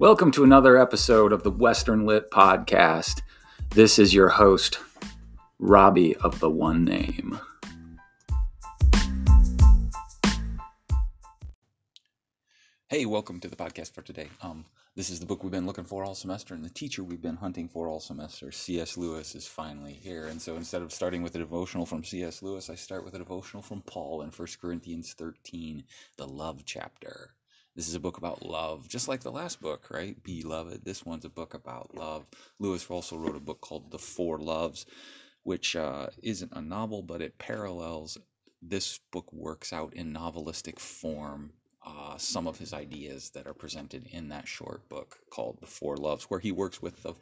Welcome to another episode of the Western Lit Podcast. This is your host, Robbie of the One Name. Hey, welcome to the podcast for today. Um, this is the book we've been looking for all semester, and the teacher we've been hunting for all semester. C.S. Lewis is finally here, and so instead of starting with a devotional from C.S. Lewis, I start with a devotional from Paul in 1 Corinthians 13, the love chapter. This is a book about love, just like the last book, right? Beloved. This one's a book about love. Lewis also wrote a book called The Four Loves, which uh, isn't a novel, but it parallels. This book works out in novelistic form uh, some of his ideas that are presented in that short book called The Four Loves, where he works with the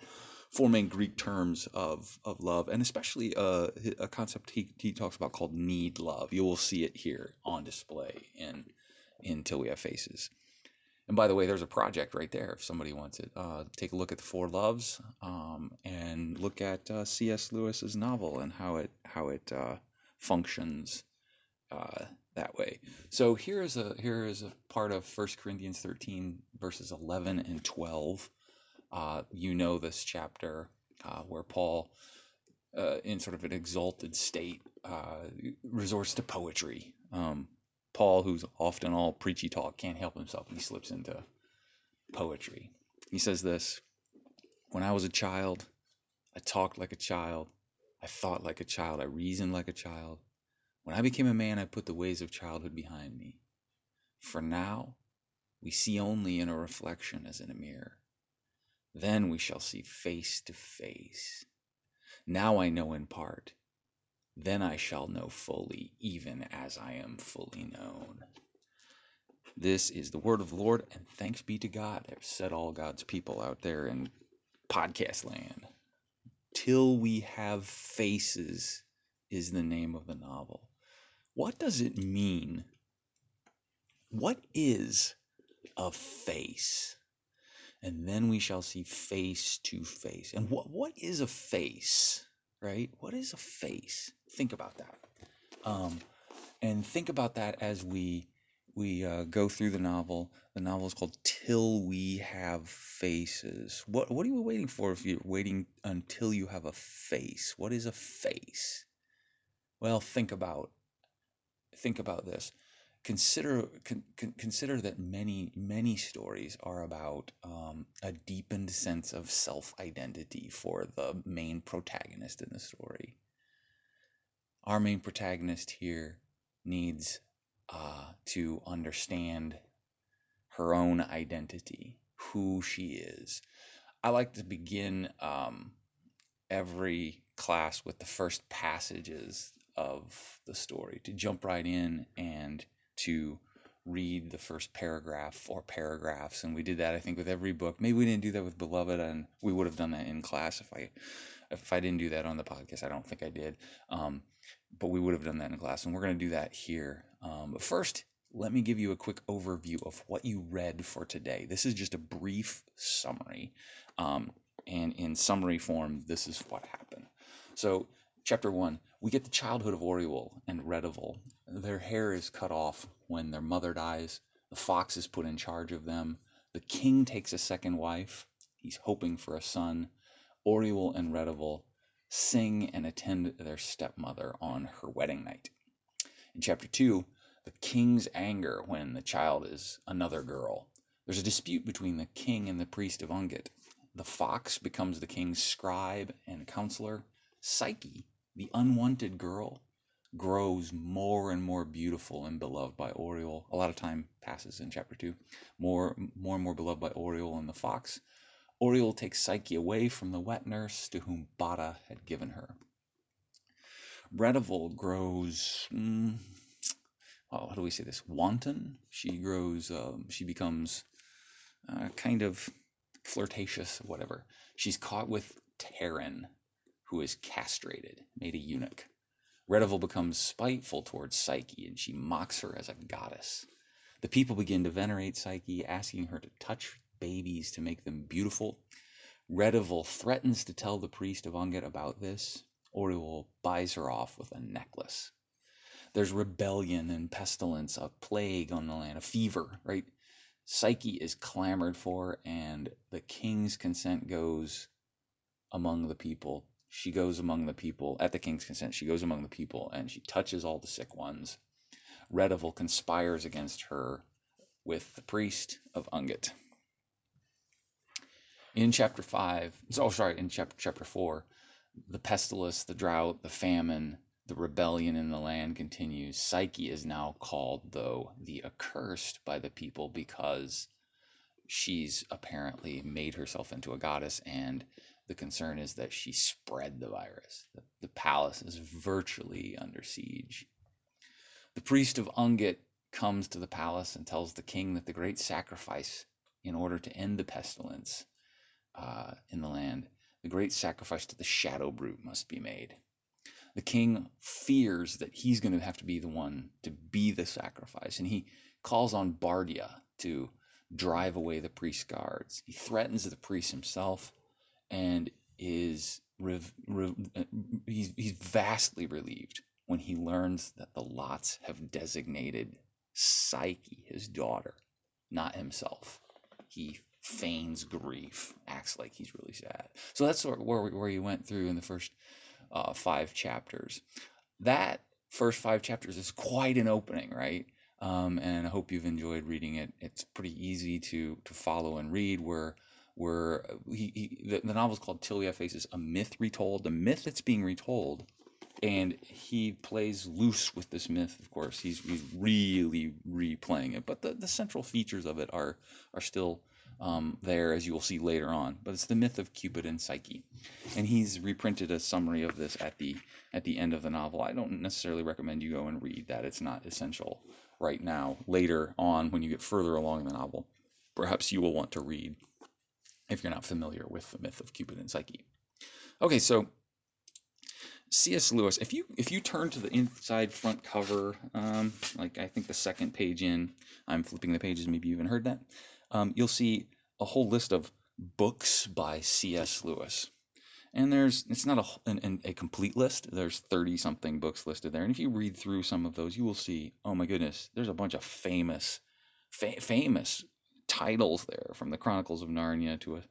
four main Greek terms of, of love, and especially uh, a concept he, he talks about called need love. You will see it here on display in, Till We Have Faces. And by the way, there's a project right there if somebody wants it. Uh, take a look at the Four Loves um, and look at uh, C.S. Lewis's novel and how it how it uh, functions uh, that way. So here is a here is a part of 1 Corinthians 13 verses 11 and 12. Uh, you know this chapter uh, where Paul, uh, in sort of an exalted state, uh, resorts to poetry. Um, Paul, who's often all preachy talk, can't help himself. He slips into poetry. He says this When I was a child, I talked like a child. I thought like a child. I reasoned like a child. When I became a man, I put the ways of childhood behind me. For now, we see only in a reflection as in a mirror. Then we shall see face to face. Now I know in part. Then I shall know fully, even as I am fully known. This is the word of the Lord, and thanks be to God. I've said all God's people out there in podcast land. Till we have faces is the name of the novel. What does it mean? What is a face? And then we shall see face to face. And what, what is a face, right? What is a face? Think about that. Um, and think about that as we we uh, go through the novel. The novel is called "Till We Have Faces." What what are you waiting for if you're waiting until you have a face? What is a face? Well, think about think about this. Consider con, consider that many many stories are about um, a deepened sense of self identity for the main protagonist in the story. Our main protagonist here needs uh, to understand her own identity, who she is. I like to begin um, every class with the first passages of the story, to jump right in and to read the first paragraph or paragraphs. And we did that, I think, with every book. Maybe we didn't do that with Beloved, and we would have done that in class if I if I didn't do that on the podcast. I don't think I did, um, but we would have done that in class, and we're going to do that here. Um, but first, let me give you a quick overview of what you read for today. This is just a brief summary. Um, and in summary form, this is what happened. So Chapter 1 We get the childhood of Orual and Redival. Their hair is cut off when their mother dies. The fox is put in charge of them. The king takes a second wife. He's hoping for a son. Orual and Redival sing and attend their stepmother on her wedding night. In chapter 2, the king's anger when the child is another girl. There's a dispute between the king and the priest of Ungit. The fox becomes the king's scribe and counselor. Psyche the unwanted girl grows more and more beautiful and beloved by Orual. A lot of time passes in chapter two. More, more and more beloved by Orual and the fox. Orual takes Psyche away from the wet nurse to whom Batta had given her. Redival grows, mm, oh, how do we say this? Wanton. She grows, um, she becomes uh, kind of flirtatious, whatever. She's caught with Tarin, who is castrated, made a eunuch. Redival becomes spiteful towards Psyche, and she mocks her as a goddess. The people begin to venerate Psyche, asking her to touch babies to make them beautiful. Redival threatens to tell the priest of Ungit about this. Orual buys her off with a necklace. There's rebellion and pestilence, a plague on the land, a fever, right? Psyche is clamored for, and the king's consent goes among the people. She goes among the people at the king's consent. She goes among the people and she touches all the sick ones. Redival conspires against her with the priest of Ungit. In chapter 5, oh, sorry, in chapter, chapter 4, the pestilence, the drought, the famine, the rebellion in the land continues. Psyche is now called, though, the accursed by the people because she's apparently made herself into a goddess, and the concern is that she spread the virus. The, the palace is virtually under siege. The priest of Ungit comes to the palace and tells the king that the great sacrifice, in order to end the pestilence uh, in the land, the great sacrifice to the shadow brute must be made the king fears that he's going to have to be the one to be the sacrifice. And he calls on Bardia to drive away the priest guards. He threatens the priest himself and is rev, rev, uh, he's, he's vastly relieved when he learns that the lots have designated Psyche, his daughter, not himself. He feigns grief, acts like he's really sad. So that's sort where, where, where he went through in the first uh, five chapters. That first five chapters is quite an opening, right? Um, and I hope you've enjoyed reading it. It's pretty easy to to follow and read. Where where he, he the, the novel is called Have Faces, a myth retold. The myth that's being retold, and he plays loose with this myth. Of course, he's he's really replaying it, but the, the central features of it are are still um, there, as you will see later on. But it's the myth of Cupid and Psyche, and he's reprinted a summary of this at the at the end of the novel. I don't necessarily recommend you go and read that; it's not essential right now. Later on, when you get further along in the novel, perhaps you will want to read if you're not familiar with the myth of Cupid and Psyche. Okay, so C.S. Lewis. If you if you turn to the inside front cover, um, like I think the second page in, I'm flipping the pages. Maybe you even heard that um, you'll see a whole list of books by C.S. Lewis. And there's it's not a, an, a complete list. There's 30 something books listed there. And if you read through some of those, you will see, oh my goodness, there's a bunch of famous, fa- famous titles there, from the Chronicles of Narnia to a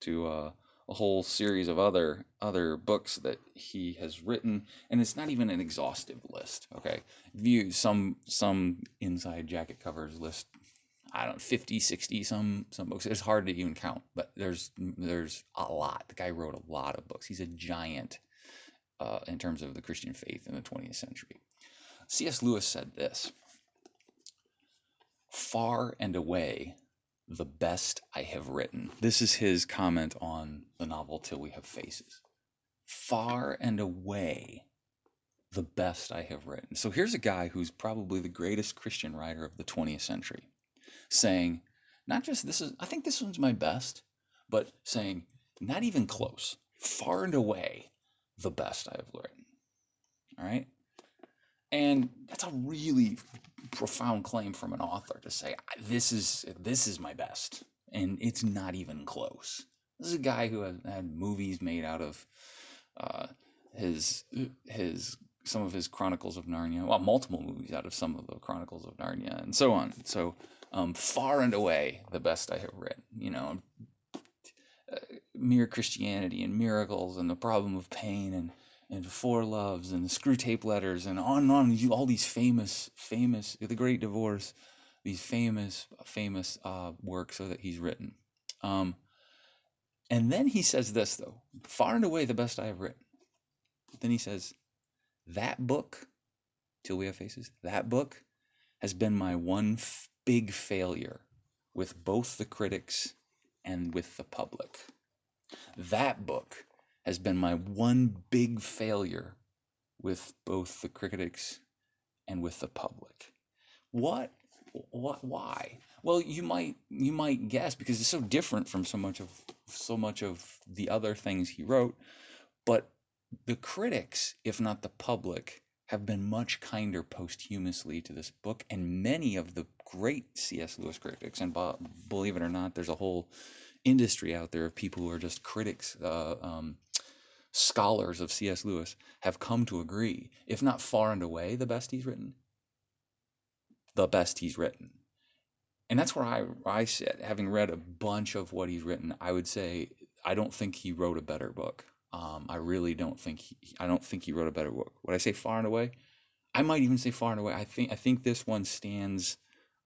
to a, a whole series of other other books that he has written. And it's not even an exhaustive list. Okay, view some some inside jacket covers list I don't know, 50, 60, some some books. It's hard to even count, but there's there's a lot. The guy wrote a lot of books. He's a giant uh, in terms of the Christian faith in the 20th century. C.S. Lewis said this Far and away, the best I have written. This is his comment on the novel Till We Have Faces. Far and away, the best I have written. So here's a guy who's probably the greatest Christian writer of the 20th century saying, not just this is, I think this one's my best, but saying, not even close, far and away the best I have written. All right. And that's a really profound claim from an author to say, this is, this is my best. And it's not even close. This is a guy who has had movies made out of uh, his his some of his Chronicles of Narnia, well, multiple movies out of some of the Chronicles of Narnia, and so on. So um, far and away the best I have read. You know, uh, Mere Christianity and Miracles and The Problem of Pain and and Four Loves and the Screwtape Letters and on and on. All these famous, famous, The Great Divorce, these famous, famous uh, works that he's written. Um, and then he says this though, far and away the best I have written. Then he says, that book, Till We Have Faces, that book has been my one big failure with both the critics and with the public. That book has been my one big failure with both the critics and with the public. What what why? Well, you might you might guess because it's so different from so much of so much of the other things he wrote, but the critics, if not the public, have been much kinder posthumously to this book, and many of the great C.S. Lewis critics, and believe it or not, there's a whole industry out there of people who are just critics, uh, um, scholars of C.S. Lewis, have come to agree, if not far and away the best he's written, the best he's written. and that's where I I sit. Having read a bunch of what he's written, I would say I don't think he wrote a better book. Um, I really don't think he, I don't think he wrote a better book. Would I say far and away? I might even say far and away. I think I think this one stands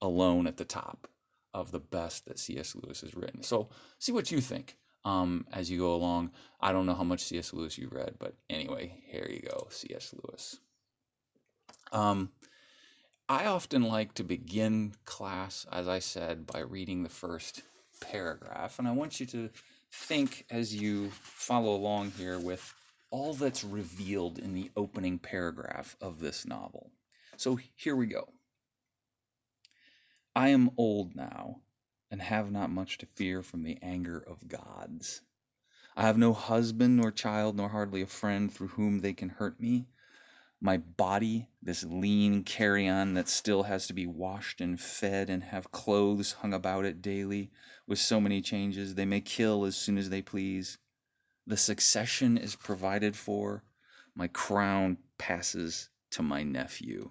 alone at the top of the best that C.S. Lewis has written. So see what you think um, as you go along. I don't know how much C.S. Lewis you've read, but anyway, here you go, C.S. Lewis. Um, I often like to begin class, as I said, by reading the first paragraph, and I want you to think as you follow along here with all that's revealed in the opening paragraph of this novel. So here we go. I am old now, and have not much to fear from the anger of gods. I have no husband nor child, nor hardly a friend through whom they can hurt me. My body, this lean carrion that still has to be washed and fed and have clothes hung about it daily with so many changes, they may kill as soon as they please. The succession is provided for. My crown passes to my nephew.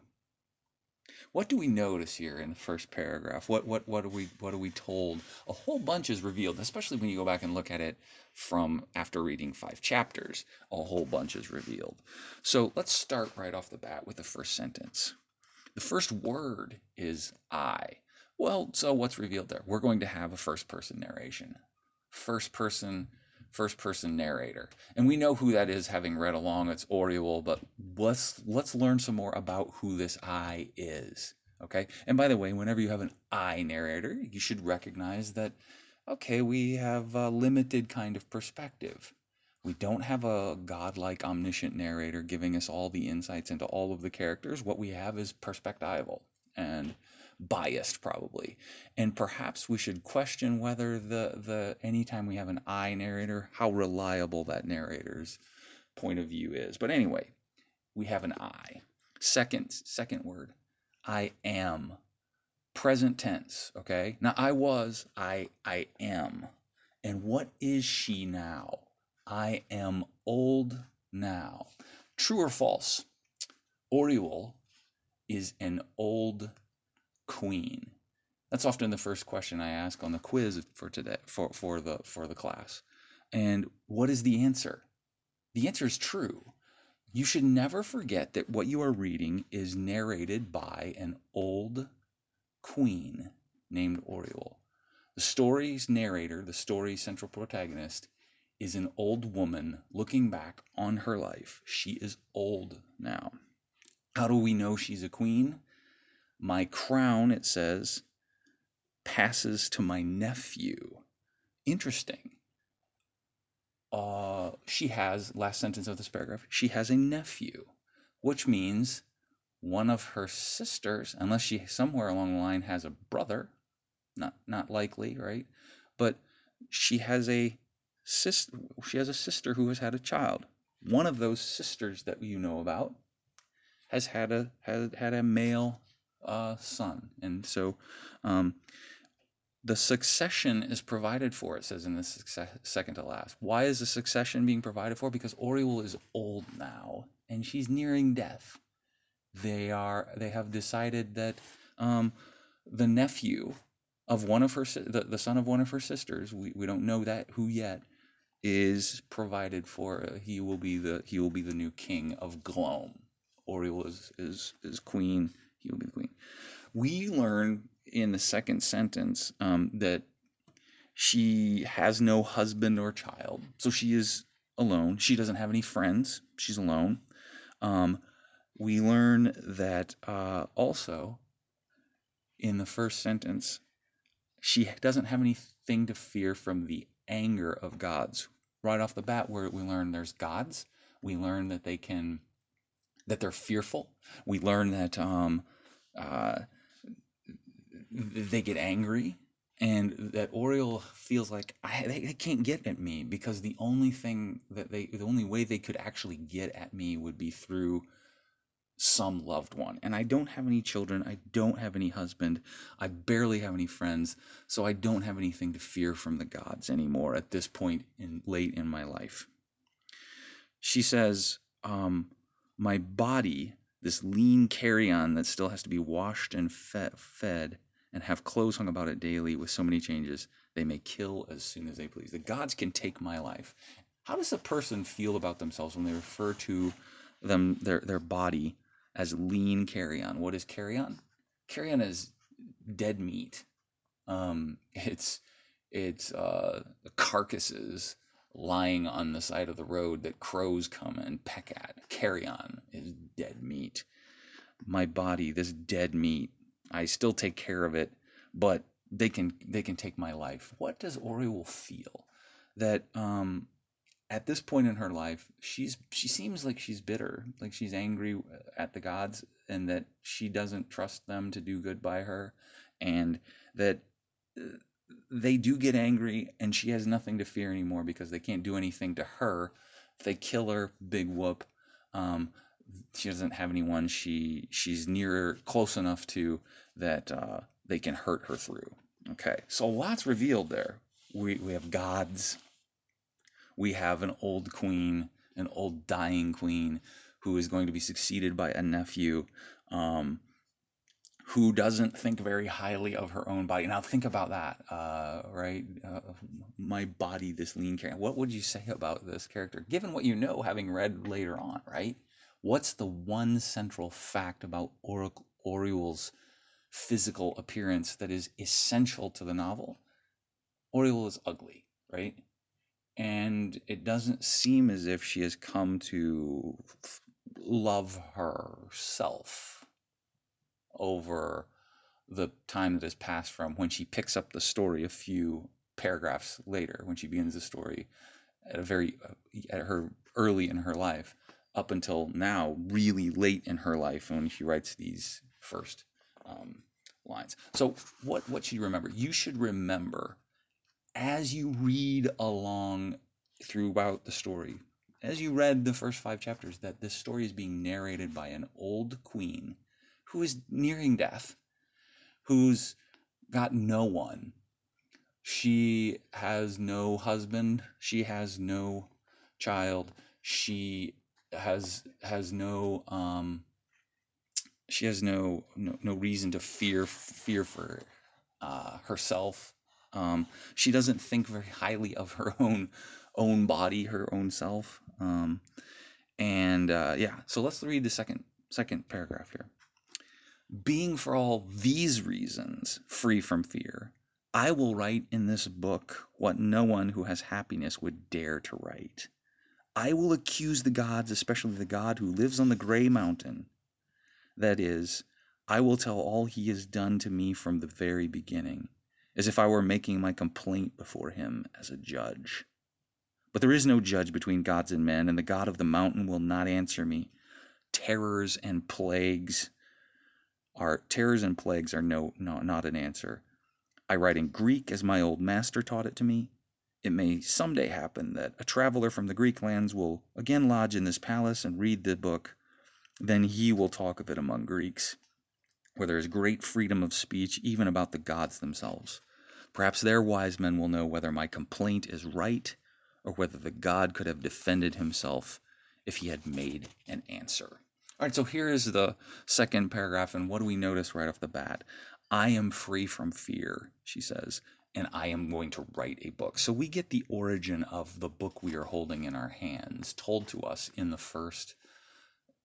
What do we notice here in the first paragraph? What what what are we what are we told? A whole bunch is revealed, especially when you go back and look at it from after reading five chapters. A whole bunch is revealed. So let's start right off the bat with the first sentence. The first word is I. Well, so what's revealed there? We're going to have a first person narration. First person first person narrator. And we know who that is having read along. It's Orual, but let's let's learn some more about who this I is. Okay? And by the way, whenever you have an I narrator, you should recognize that okay, we have a limited kind of perspective. We don't have a godlike omniscient narrator giving us all the insights into all of the characters. What we have is perspectival. And biased probably. And perhaps we should question whether the the anytime we have an i narrator how reliable that narrator's point of view is. But anyway we have an i. Second second word i am. Present tense okay? Now i was i i am. And what is she now? I am old now. True or false? Orual is an old queen? That's often the first question I ask on the quiz for today for, for the for the class. And what is the answer? The answer is true. You should never forget that what you are reading is narrated by an old queen named Orual. The story's narrator, the story's central protagonist, is an old woman looking back on her life. She is old now. How do we know she's a queen? My crown, it says, passes to my nephew. Interesting. Uh, she has, last sentence of this paragraph, she has a nephew, which means one of her sisters, unless she somewhere along the line has a brother, not not likely, right? But she has a sister. She has a sister who has had a child. One of those sisters that you know about has had a had had a male uh, son. And so um, the succession is provided for, it says in the success, second to last. Why is the succession being provided for? Because Orual is old now and she's nearing death. They are they have decided that um, the nephew of one of her the, the son of one of her sisters, we, we don't know that who yet, is provided for. He will be the he will be the new king of Glome. Orual is is is queen will be the queen. We learn in the second sentence um, that she has no husband or child, so she is alone. She doesn't have any friends. She's alone. Um, we learn that uh, also in the first sentence, she doesn't have anything to fear from the anger of gods. Right off the bat, where we learn there's gods, we learn that they can that they're fearful. We learn that um, uh, they get angry, and that Orual feels like I, they, they can't get at me because the only thing that they, the only way they could actually get at me would be through some loved one. And I don't have any children. I don't have any husband. I barely have any friends. So I don't have anything to fear from the gods anymore at this point in late in my life. She says, um, my body, this lean carrion that still has to be washed and fed, and have clothes hung about it daily with so many changes, they may kill as soon as they please. The gods can take my life. How does a person feel about themselves when they refer to them their their body as lean carrion? What is carrion? Carrion is dead meat. Um, it's it's uh, carcasses lying on the side of the road that crows come and peck at. Carrion is dead meat. My body, this dead meat, I still take care of it, but they can they can take my life. What does Orual feel? That um, at this point in her life, she's she seems like she's bitter, like she's angry at the gods, and that she doesn't trust them to do good by her, and that uh, they do get angry, and she has nothing to fear anymore because they can't do anything to her. If they kill her, big whoop. Um, she doesn't have anyone she she's near close enough to that uh, they can hurt her through. Okay, so lots revealed there. We we have gods. We have an old queen, an old dying queen, who is going to be succeeded by a nephew. Um, who doesn't think very highly of her own body. Now think about that, uh, right? Uh, my body, this lean character. What would you say about this character, given what you know, having read later on, right? What's the one central fact about Orual's physical appearance that is essential to the novel? Orual is ugly, right? And it doesn't seem as if she has come to love herself over the time that has passed from when she picks up the story a few paragraphs later, when she begins the story at a very uh, at her early in her life up until now, really late in her life when she writes these first um, lines. So, what what should you remember? You should remember as you read along throughout the story, as you read the first five chapters, that this story is being narrated by an old queen who is nearing death, who's got no one. She has no husband. She has no child. She has has no um, she has no, no no reason to fear fear for uh, herself. Um, she doesn't think very highly of her own own body, her own self. Um, and uh, yeah, so let's read the second second paragraph here. Being for all these reasons free from fear, I will write in this book what no one who has happiness would dare to write. I will accuse the gods, especially the God who lives on the gray mountain. That is, I will tell all he has done to me from the very beginning, as if I were making my complaint before him as a judge. But there is no judge between gods and men, and the God of the mountain will not answer me. Terrors and plagues are terrors and plagues are no, no not an answer. I write in Greek as my old master taught it to me. It may someday happen that a traveler from the Greek lands will again lodge in this palace and read the book. Then he will talk of it among Greeks, where there is great freedom of speech, even about the gods themselves. Perhaps their wise men will know whether my complaint is right or whether the god could have defended himself if he had made an answer. All right, so here is the second paragraph, and what do we notice right off the bat? I am free from fear, she says and I am going to write a book. So we get the origin of the book we are holding in our hands told to us in the first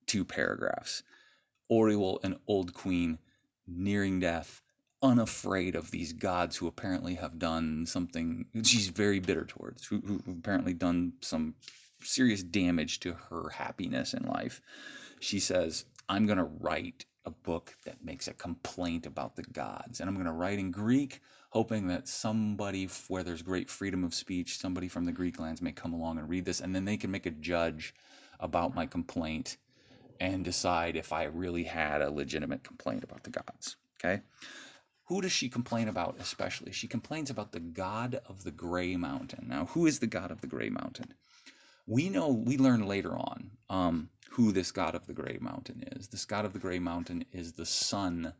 two paragraphs. Orual, an old queen, nearing death, unafraid of these gods who apparently have done something she's very bitter towards, who, who apparently done some serious damage to her happiness in life. She says, I'm going to write a book that makes a complaint about the gods. And I'm going to write in Greek, hoping that somebody where there's great freedom of speech, somebody from the Greek lands may come along and read this, and then they can make a judge about my complaint and decide if I really had a legitimate complaint about the gods. Okay? Who does she complain about especially? She complains about the god of the gray mountain. Now, who is the god of the gray mountain? We know, we learn later on um, who this god of the gray mountain is. This god of the gray mountain is the son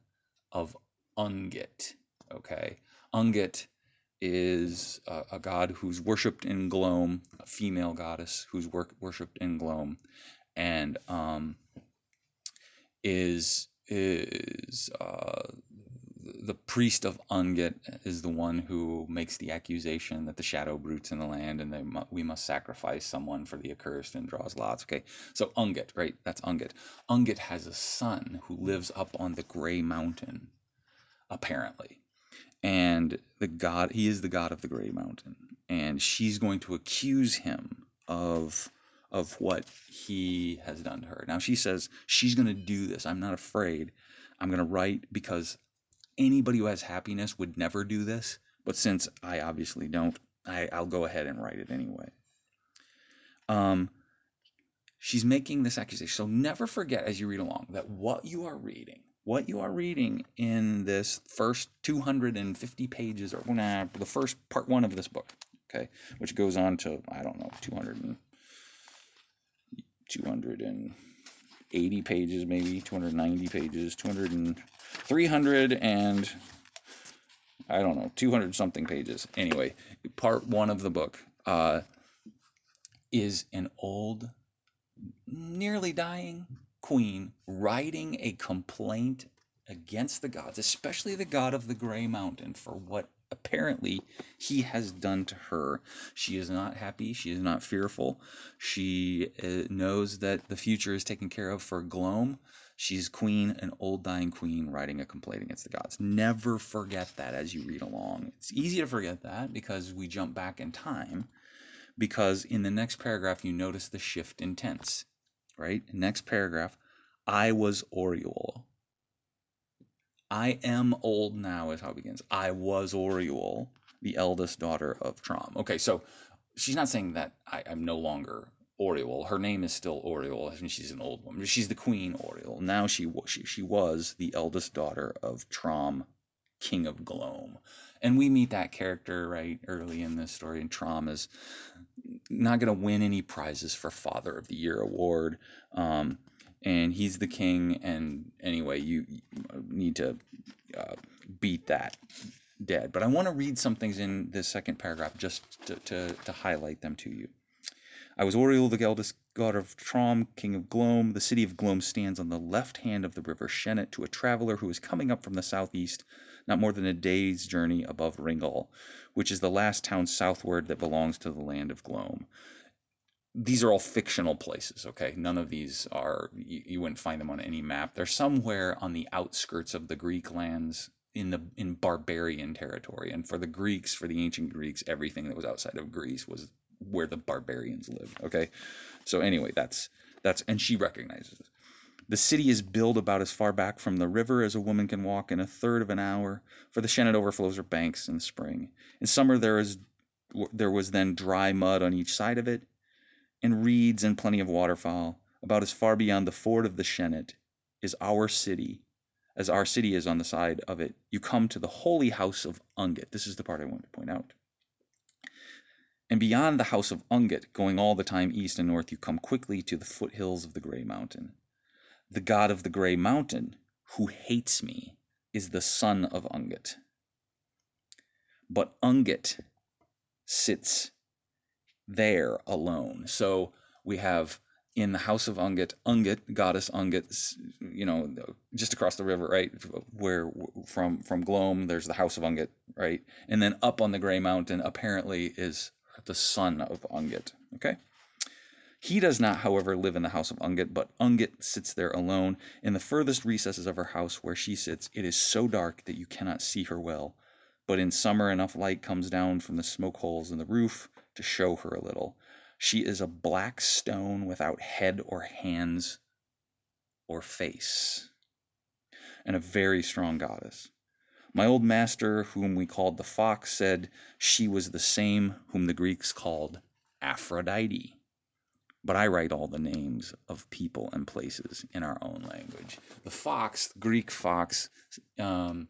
of Ungit. Okay? Ungit is a, a, god who's worshipped in Glome, a female goddess who's worshipped in Glome, and um, is is uh, the priest of Ungit is the one who makes the accusation that the shadow brutes in the land and they mu- we must sacrifice someone for the accursed and draws lots. Okay, so Ungit, right? That's Ungit. Ungit has a son who lives up on the Gray Mountain, apparently, and the god he is the god of the Gray Mountain, and she's going to accuse him of of what he has done to her. Now she says she's going to do this. I'm not afraid. I'm going to write because anybody who has happiness would never do this, but since I obviously don't, I, I'll go ahead and write it anyway. Um, she's making this accusation. So never forget as you read along that what you are reading, what you are reading in this first 250 pages, or nah, the first part one of this book, okay, which goes on to, I don't know, 200 and, 280 pages, maybe 290 pages, 200 and 300 and I don't know, 200 something pages. Anyway, part one of the book uh, is an old, nearly dying queen writing a complaint against the gods, especially the god of the Gray Mountain, for what apparently he has done to her. She is not happy. She is not fearful. She uh, knows that the future is taken care of for Glome. She's queen, an old dying queen, writing a complaint against the gods. Never forget that as you read along. It's easy to forget that because we jump back in time. Because in the next paragraph, you notice the shift in tense, right? Next paragraph, I was Orual. I am old now, is how it begins. I was Orual, the eldest daughter of Trom. Okay, so she's not saying that I, am no longer Orual. Her name is still Orual, and she's an old woman. She's the Queen Orual. Now she she she was the eldest daughter of Trom, King of Glome, and we meet that character right early in this story. And Trom is not going to win any prizes for Father of the Year award, um, and he's the king. And anyway, you, you need to uh, beat that dead. But I want to read some things in this second paragraph just to, to, to highlight them to you. I was Orual, the eldest god of Trom, king of Glome. The city of Glome stands on the left hand of the river Shennit to a traveler who is coming up from the southeast, not more than a day's journey above Ringal, which is the last town southward that belongs to the land of Glome. These are all fictional places, okay? None of these are, you, you wouldn't find them on any map. They're somewhere on the outskirts of the Greek lands in the in barbarian territory and for the greeks for the ancient greeks everything that was outside of greece was where the barbarians lived. Okay, so anyway, that's that's and she recognizes it. The city is built about as far back from the river as a woman can walk in a third of an hour, for the Shennit overflows her banks in the spring. In summer there is there was then dry mud on each side of it, and reeds and plenty of waterfowl. About as far beyond the ford of the Shennit is our city, as our city is on the side of it. You come to the holy house of Ungit. This is the part I want to point out. And beyond the house of Ungit, going all the time east and north, you come quickly to the foothills of the Grey Mountain. The god of the Grey Mountain, who hates me, is the son of Ungit. But Ungit sits there alone. So we have in the house of Ungit, Ungit, goddess Ungit, you know, uh, just across the river, right? Where from from Glome, there's the house of Ungit, right? And then up on the Gray Mountain, apparently is the son of Ungit. Okay? He does not, however, live in the house of Ungit, but Ungit sits there alone. In the furthest recesses of her house where she sits, it is so dark that you cannot see her well. But in summer, enough light comes down from the smoke holes in the roof to show her a little. She is a black stone without head or hands or face, and a very strong goddess. My old master, whom we called the fox, said she was the same whom the Greeks called Aphrodite. But I write all the names of people and places in our own language. The fox, Greek fox, um,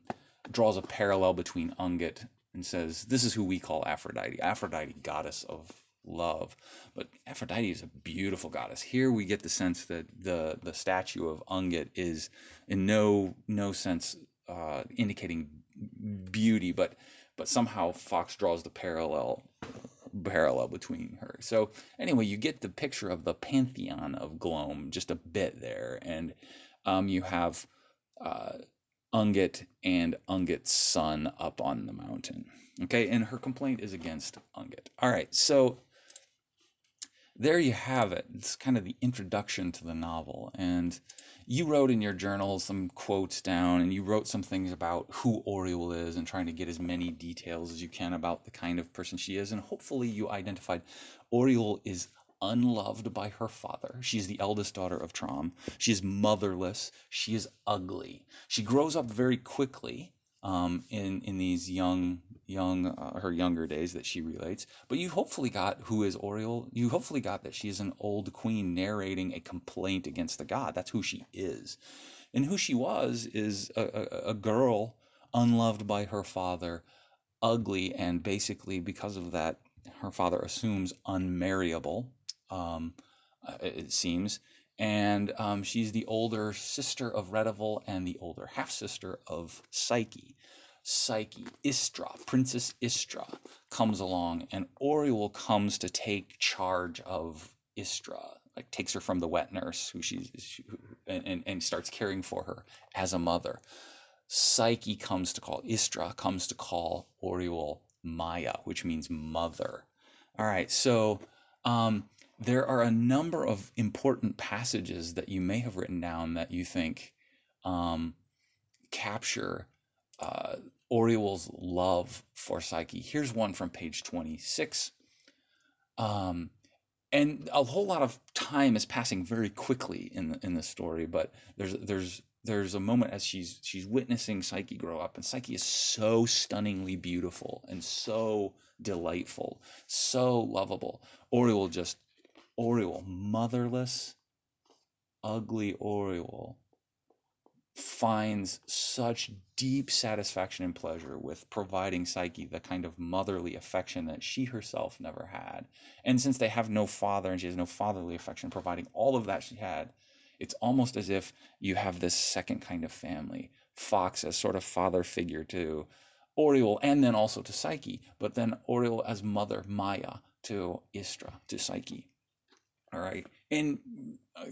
draws a parallel between Ungit and says, This is who we call Aphrodite. Aphrodite, goddess of love. But Aphrodite is a beautiful goddess. Here we get the sense that the, the statue of Ungit is in no no sense uh, indicating beauty, but but somehow Fox draws the parallel parallel between her. So anyway, you get the picture of the pantheon of Glome just a bit there, and um, you have uh, Ungit and Ungit's son up on the mountain. Okay, and her complaint is against Ungit. All right, so there you have it. It's kind of the introduction to the novel. And you wrote in your journal some quotes down and you wrote some things about who Orual is and trying to get as many details as you can about the kind of person she is. And hopefully you identified Orual is unloved by her father. She is the eldest daughter of Trom. She is motherless. She is ugly. She grows up very quickly um, in in these young young uh, her younger days that she relates. But you hopefully got who is Orual. You hopefully got that she is an old queen narrating a complaint against the god. That's who she is, and who she was is a, a, a girl unloved by her father, ugly, and basically because of that, her father assumes unmarriable. Um, uh, it seems. And um, she's the older sister of Redival and the older half sister of Psyche. Psyche, Istra, Princess Istra, comes along, and Orual comes to take charge of Istra, like takes her from the wet nurse who she's and, and, and starts caring for her as a mother. Psyche comes to call Istra comes to call Orual Maia, which means mother. All right, so um, there are a number of important passages that you may have written down that you think um, capture uh, love for Psyche. Here's one from page 26. Um, and a whole lot of time is passing very quickly in the, in the story, but there's there's there's a moment as she's she's witnessing Psyche grow up, and Psyche is so stunningly beautiful and so delightful, so lovable. Orual just Orual, motherless, ugly Orual finds such deep satisfaction and pleasure with providing Psyche the kind of motherly affection that she herself never had. And since they have no father and she has no fatherly affection, providing all of that she had, it's almost as if you have this second kind of family. Fox as sort of father figure to Orual and then also to Psyche, but then Orual as mother Maia to Istra, to Psyche. All right. And uh,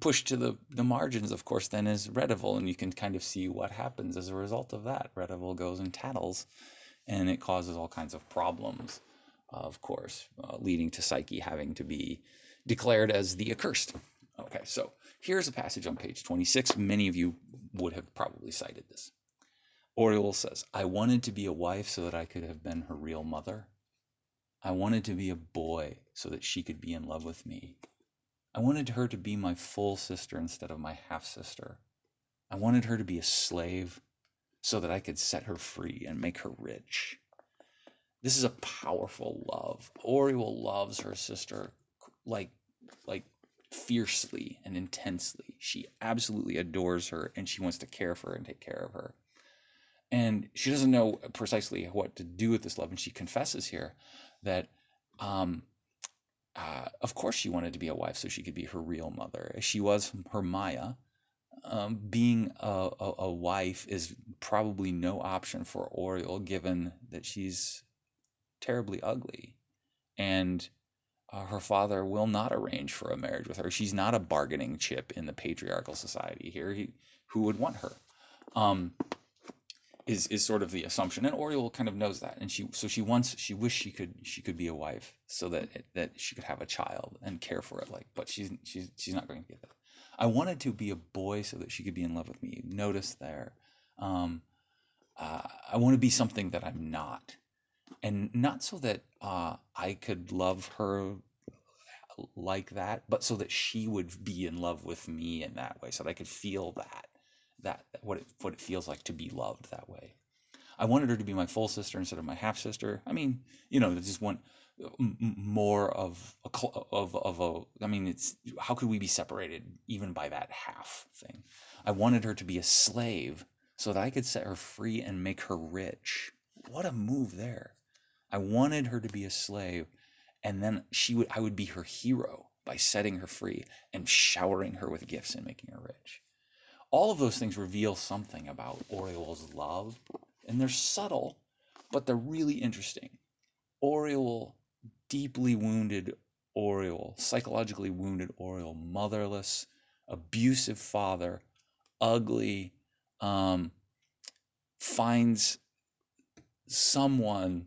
pushed to the, the margins, of course, then is Redival, and you can kind of see what happens as a result of that. Redival goes and tattles, and it causes all kinds of problems, of course, uh, leading to Psyche having to be declared as the accursed. Okay, so here's a passage on page 26. Many of you would have probably cited this. Orual says, I wanted to be a wife so that I could have been her real mother. I wanted to be a boy so that she could be in love with me. I wanted her to be my full sister instead of my half sister. I wanted her to be a slave so that I could set her free and make her rich. This is a powerful love. Orual loves her sister like like fiercely and intensely. She absolutely adores her and she wants to care for her and take care of her. And she doesn't know precisely what to do with this love. And she confesses here that um, uh, of course she wanted to be a wife so she could be her real mother. She was her Maia. Um, being a, a, a, wife is probably no option for Orual given that she's terribly ugly. And uh, her father will not arrange for a marriage with her. She's not a bargaining chip in the patriarchal society here. He, who would want her? Um, is is sort of the assumption, and Orual kind of knows that, and she so she wants she wished she could she could be a wife so that that she could have a child and care for it, like, but she's she's she's not going to get that. I wanted to be a boy so that she could be in love with me. Notice there, um, uh, I want to be something that I'm not, and not so that uh, I could love her like that, but so that she would be in love with me in that way, so that I could feel that that what it what it feels like to be loved that way. I wanted her to be my full sister instead of my half sister. I mean, you know, just want uh, more of a of of a. I mean, it's how could we be separated even by that half thing? I wanted her to be a slave so that I could set her free and make her rich. What a move there! I wanted her to be a slave, and then she would I would be her hero by setting her free and showering her with gifts and making her rich all of those things reveal something about Orual's love, and they're subtle, but they're really interesting. Orual, deeply wounded Orual, psychologically wounded Orual, motherless, abusive father, ugly, um, finds someone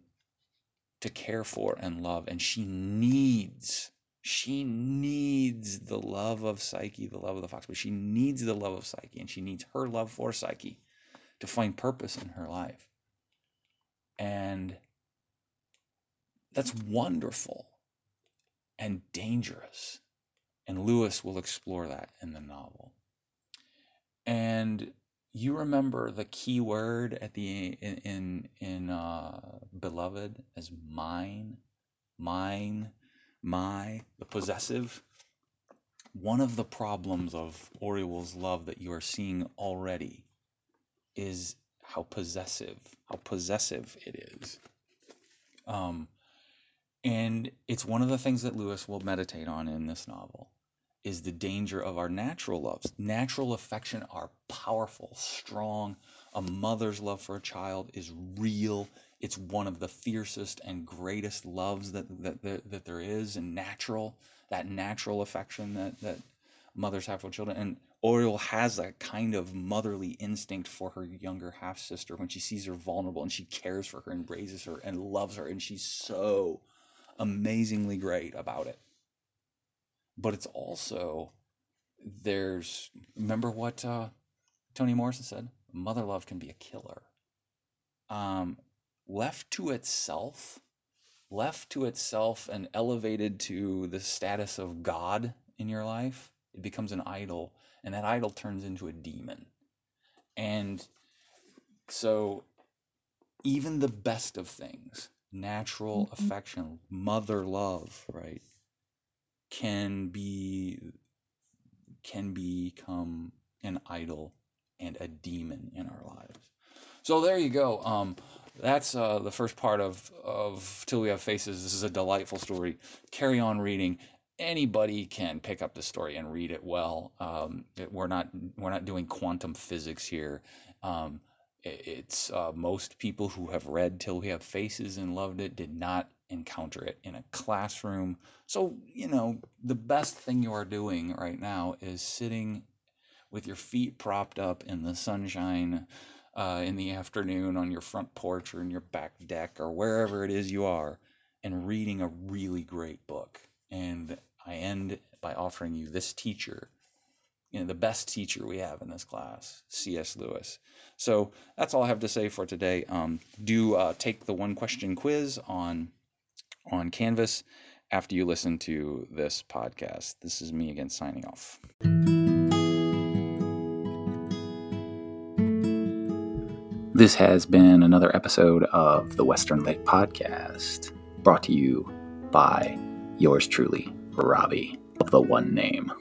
to care for and love, and she needs she needs the love of Psyche, the love of the fox, but she needs the love of Psyche, and she needs her love for Psyche to find purpose in her life. And that's wonderful and dangerous. And Lewis will explore that in the novel. And you remember the key word at the in in, in uh, beloved as mine, mine, my, the possessive. One of the problems of Orual's love that you are seeing already is how possessive, how possessive it is. Um, and it's one of the things that Lewis will meditate on in this novel is the danger of our natural loves. Natural affection are powerful, strong. A mother's love for a child is real. It's one of the fiercest and greatest loves that that, that, that there is, and natural. That natural affection that, that mothers have for children. And Orual has that kind of motherly instinct for her younger half sister when she sees her vulnerable and she cares for her, embraces her, and loves her, and she's so amazingly great about it but it's also there's remember what uh, Morrison said mother love can be a killer um, left to itself left to itself and elevated to the status of god in your life it becomes an idol and that idol turns into a demon and so even the best of things natural mm-hmm. affection mother love right can be can become an idol and a demon in our lives. So there you go. Um, that's uh, the first part of of Till We Have Faces. This is a delightful story. Carry on reading. Anybody can pick up the story and read it well. Um, it, we're not we're not doing quantum physics here. Um, it, it's uh, most people who have read Till We Have Faces and loved it did not encounter it in a classroom. So, you know, the best thing you are doing right now is sitting with your feet propped up in the sunshine uh, in the afternoon on your front porch or in your back deck or wherever it is you are and reading a really great book. And I end by offering you this teacher you know the best teacher we have in this class cs lewis so that's all i have to say for today um, do uh, take the one question quiz on on Canvas after you listen to this podcast. This is me again signing off. This has been another episode of the Western Lake Podcast, brought to you by yours truly, Robbie of the One Name.